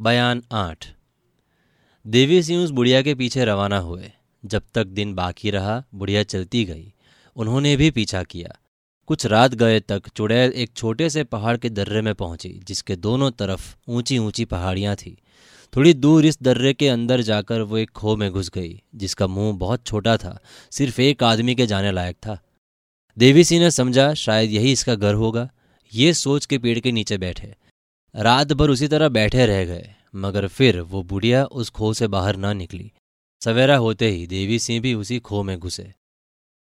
बयान आठ। देवी सिंह उस बुढ़िया के पीछे रवाना हुए। जब तक दिन बाकी रहा, बुढ़िया चलती गई। उन्होंने भी पीछा किया। कुछ रात गए तक चुड़ैल एक छोटे से पहाड़ के दर्रे में पहुँची, जिसके दोनों तरफ़ ऊँची ऊँची पहाड़ियाँ थी। थोड़ी दूर इस दर्रे के अंदर जाकर वो एक खो में घुस गई, जिसका मुँह बहुत छोटा था, सिर्फ़ एक आदमी के जाने लायक था। देवी सिंह ने समझा, शायद यही इसका घर होगा। ये सोच के पेड़ के नीचे बैठे। रात भर उसी तरह बैठे रह गए, मगर फिर वो बुढ़िया उस खो से बाहर ना निकली। सवेरा होते ही देवी सिंह भी उसी खो में घुसे।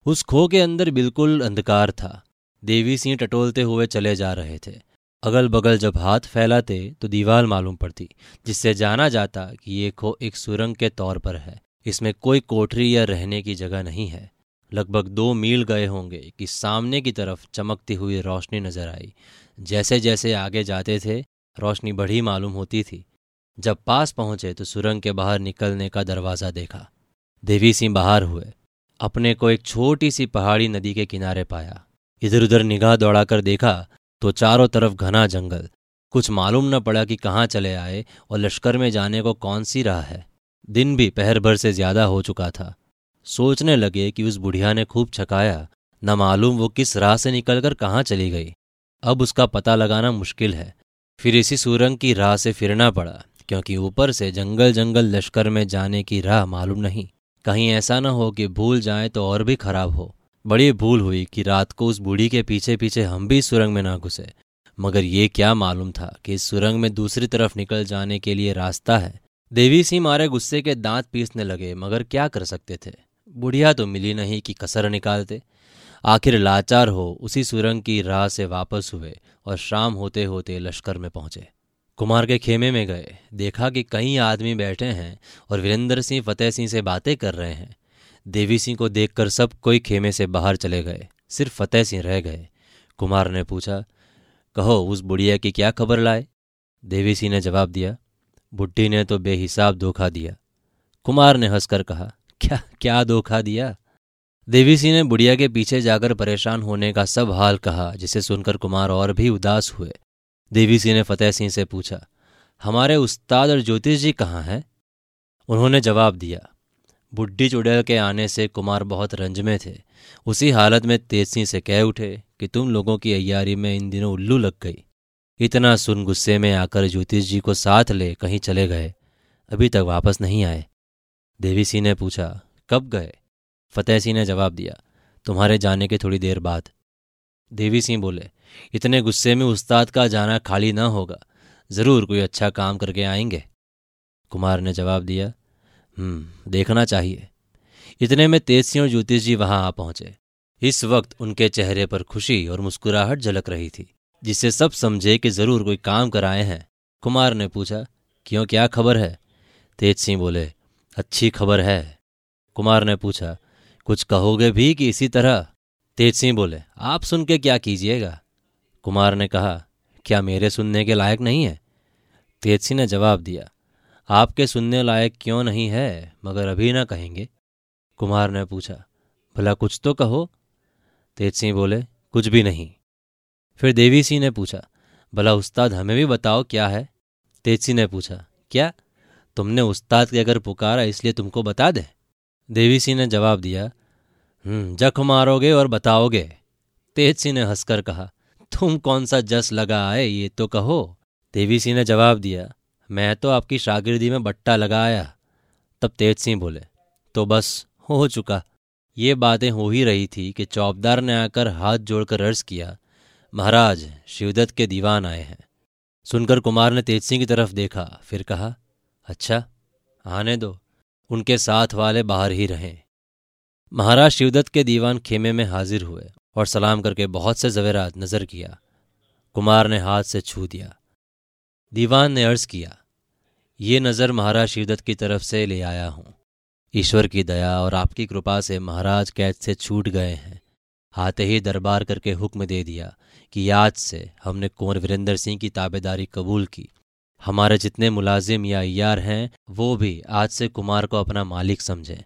उस खो के अंदर बिल्कुल अंधकार था। देवी सिंह टटोलते हुए चले जा रहे थे। अगल बगल जब हाथ फैलाते तो दीवार मालूम पड़ती, जिससे जाना जाता कि ये खो एक सुरंग के तौर पर है। इसमें कोई कोठरी या रहने की जगह नहीं है। लगभग दो मील गए होंगे कि सामने की तरफ़ चमकती हुई रोशनी नज़र आई। जैसे जैसे आगे जाते थे रोशनी बढ़ी मालूम होती थी। जब पास पहुँचे तो सुरंग के बाहर निकलने का दरवाज़ा देखा। देवी सिंह बाहर हुए। अपने को एक छोटी सी पहाड़ी नदी के किनारे पाया। इधर उधर निगाह दौड़ाकर देखा तो चारों तरफ़ घना जंगल। कुछ मालूम न पड़ा कि कहाँ चले आए और लश्कर में जाने को कौन सी राह है। दिन भी पहर भर से ज़्यादा हो चुका था। सोचने लगे कि उस बुढ़िया ने खूब छकाया। न मालूम वो किस राह से निकलकर कहाँ चली गई। अब उसका पता लगाना मुश्किल है। फिर इसी सुरंग की राह से फिरना पड़ा, क्योंकि ऊपर से जंगल जंगल लश्कर में जाने की राह मालूम नहीं। कहीं ऐसा न हो कि भूल जाए तो और भी खराब हो। बड़ी भूल हुई कि रात को उस बूढ़ी के पीछे पीछे हम भी सुरंग में ना घुसे। मगर ये क्या मालूम था कि इस सुरंग में दूसरी तरफ़ निकल जाने के लिए रास्ता है। देवी सिंह मारे गुस्से के दांत पीसने लगे, मगर क्या कर सकते थे? बुढ़िया तो मिली नहीं कि कसर निकालते। आखिर लाचार हो, उसी सुरंग की राह से वापस हुए और शाम होते होते लश्कर में पहुँचे। कुमार के खेमे में गए, देखा कि कई आदमी बैठे हैं और वीरेंद्र सिंह, फतेह सिंह से बातें कर रहे हैं। देवी सिंह को देखकर सब कोई खेमे से बाहर चले गए, सिर्फ़ फतेह सिंह रह गए। कुमार ने पूछा, कहो, उस बुढ़िया की क्या खबर लाए? देवी सिंह ने जवाब दिया, बुढ़ी ने तो बेहिसाब धोखा दिया। कुमार ने हंसकर कहा, क्या क्या धोखा दिया? देवी सिंह ने बुढ़िया के पीछे जाकर परेशान होने का सब हाल कहा, जिसे सुनकर कुमार और भी उदास हुए। देवी सिंह ने फतेह सिंह से पूछा, हमारे उस्ताद और ज्योतिष जी कहाँ हैं? उन्होंने जवाब दिया बुढ़ी चुड़ैल के आने से कुमार बहुत रंज में थे। उसी हालत में तेज सिंह से कह उठे कि तुम लोगों की अयारी में इन दिनों उल्लू लग गई। इतना सुन गुस्से में आकर ज्योतिष जी को साथ ले कहीं चले गए। अभी तक वापस नहीं आए। देवी सिंह ने पूछा, कब गए? फतेह सिंह ने जवाब दिया, तुम्हारे जाने के थोड़ी देर बाद। देवी सिंह बोले, इतने गुस्से में उस्ताद का जाना खाली ना होगा। ज़रूर कोई अच्छा काम करके आएँगे। कुमार ने जवाब दिया हम्म देखना चाहिए। इतने में तेज सिंह और ज्योतिष जी वहाँ आ पहुँचे। इस वक्त उनके चेहरे पर खुशी और मुस्कुराहट झलक रही थी, जिससे सब समझे कि ज़रूर कोई काम कराए हैं। कुमार ने पूछा, क्यों, क्या खबर है? तेज सिंह बोले, अच्छी खबर है। कुमार ने पूछा कुछ कहोगे भी कि इसी तरह? तेज सिंह बोले, आप सुन के क्या कीजिएगा? कुमार ने कहा, क्या मेरे सुनने के लायक नहीं है? तेज सिंह ने जवाब दिया, आपके सुनने लायक क्यों नहीं है, मगर अभी ना कहेंगे। कुमार ने पूछा, भला कुछ तो कहो? तेज सिंह बोले, कुछ भी नहीं। फिर देवी सिंह ने पूछा, भला उस्ताद हमें भी बताओ क्या है? तेज सिंह ने पूछा, क्या? तुमने उस्ताद के अगर पुकारा इसलिए तुमको बता दे? देवी सिंह ने जवाब दिया हम्म जख मारोगे और बताओगे। तेज सिंह ने हंसकर कहा, तुम कौन सा जस लगा आए, ये तो कहो। देवी सिंह ने जवाब दिया, मैं तो आपकी शागिर्दी में बट्टा लगाया तब तेज सिंह बोले तो बस, हो चुका। ये बातें हो ही रही थी कि चौबदार ने आकर हाथ जोड़कर अर्ज़ किया, महाराज, शिवदत्त के दीवान आए हैं। सुनकर कुमार ने तेज सिंह की तरफ़ देखा, फिर कहा अच्छा आने दो। उनके साथ वाले बाहर ही रहे। महाराज शिवदत्त के दीवान खेमे में हाजिर हुए और सलाम करके बहुत से जवेरात नज़र किया। कुमार ने हाथ से छू दिया। दीवान ने अर्ज़ किया, ये नज़र महाराज शिवदत्त की तरफ़ से ले आया हूँ। ईश्वर की दया और आपकी कृपा से महाराज कैद से छूट गए हैं। आते ही दरबार करके हुक्म दे दिया कि आज से हमने कुंवर वीरेंद्र सिंह की ताबेदारी कबूल की। हमारे जितने मुलाजिम या अयार हैं, वो भी आज से कुमार को अपना मालिक समझें।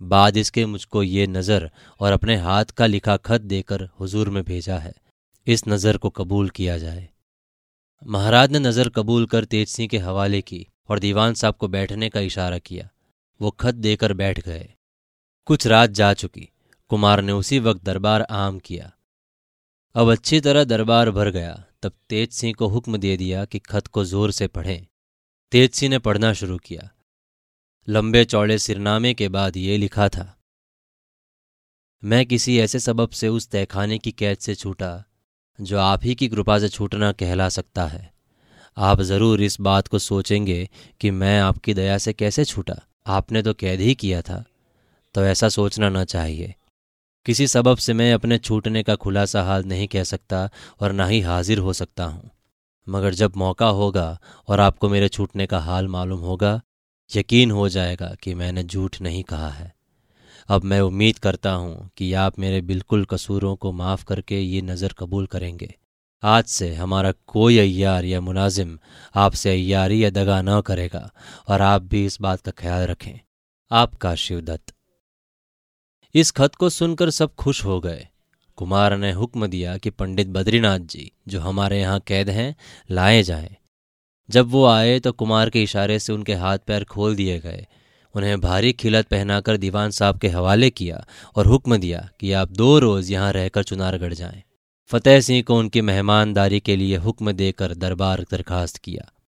बाद इसके मुझको ये नज़र और अपने हाथ का लिखा खत देकर हुजूर में भेजा है। इस नज़र को कबूल किया जाए। महाराज ने नज़र कबूल कर तेज सिंह के हवाले की और दीवान साहब को बैठने का इशारा किया। वो खत देकर बैठ गए। कुछ रात जा चुकी। कुमार ने उसी वक्त दरबार आम किया। अब अच्छी तरह दरबार भर गया। तब तेज सिंह को हुक्म दे दिया कि खत को ज़ोर से पढ़ें। तेज सिंह ने पढ़ना शुरू किया। लंबे चौड़े सिरनामे के बाद ये लिखा था, मैं किसी ऐसे सबब से उस तहखाने की कैद से छूटा, जो आप ही की कृपा से छूटना कहला सकता है। आप ज़रूर इस बात को सोचेंगे कि मैं आपकी दया से कैसे छूटा। आपने तो कैद ही किया था तो ऐसा सोचना न चाहिए। किसी सबब से मैं अपने छूटने का खुलासा हाल नहीं कह सकता और ना ही हाजिर हो सकता हूँ। मगर जब मौका होगा और आपको मेरे छूटने का हाल मालूम होगा, यकीन हो जाएगा कि मैंने झूठ नहीं कहा है। अब मैं उम्मीद करता हूँ कि आप मेरे बिल्कुल कसूरों को माफ़ करके ये नज़र कबूल करेंगे। आज से हमारा कोई अयार या मुलाजिम आपसे अयारी या दगा न करेगा और आप भी इस बात का ख्याल रखें। आपका शिवदत्त। इस खत को सुनकर सब खुश हो गए कुमार ने हुक्म दिया कि पंडित बद्रीनाथ जी, जो हमारे यहाँ कैद हैं, लाए जाएँ। जब वो आए तो कुमार के इशारे से उनके हाथ पैर खोल दिए गए उन्हें भारी खिलत पहनाकर दीवान साहब के हवाले किया और हुक्म दिया कि आप दो रोज़ यहाँ रहकर चुनारगढ़ जाएँ। फतेह सिंह को उनकी मेहमानदारी के लिए हुक्म देकर दरबार दरखास्त किया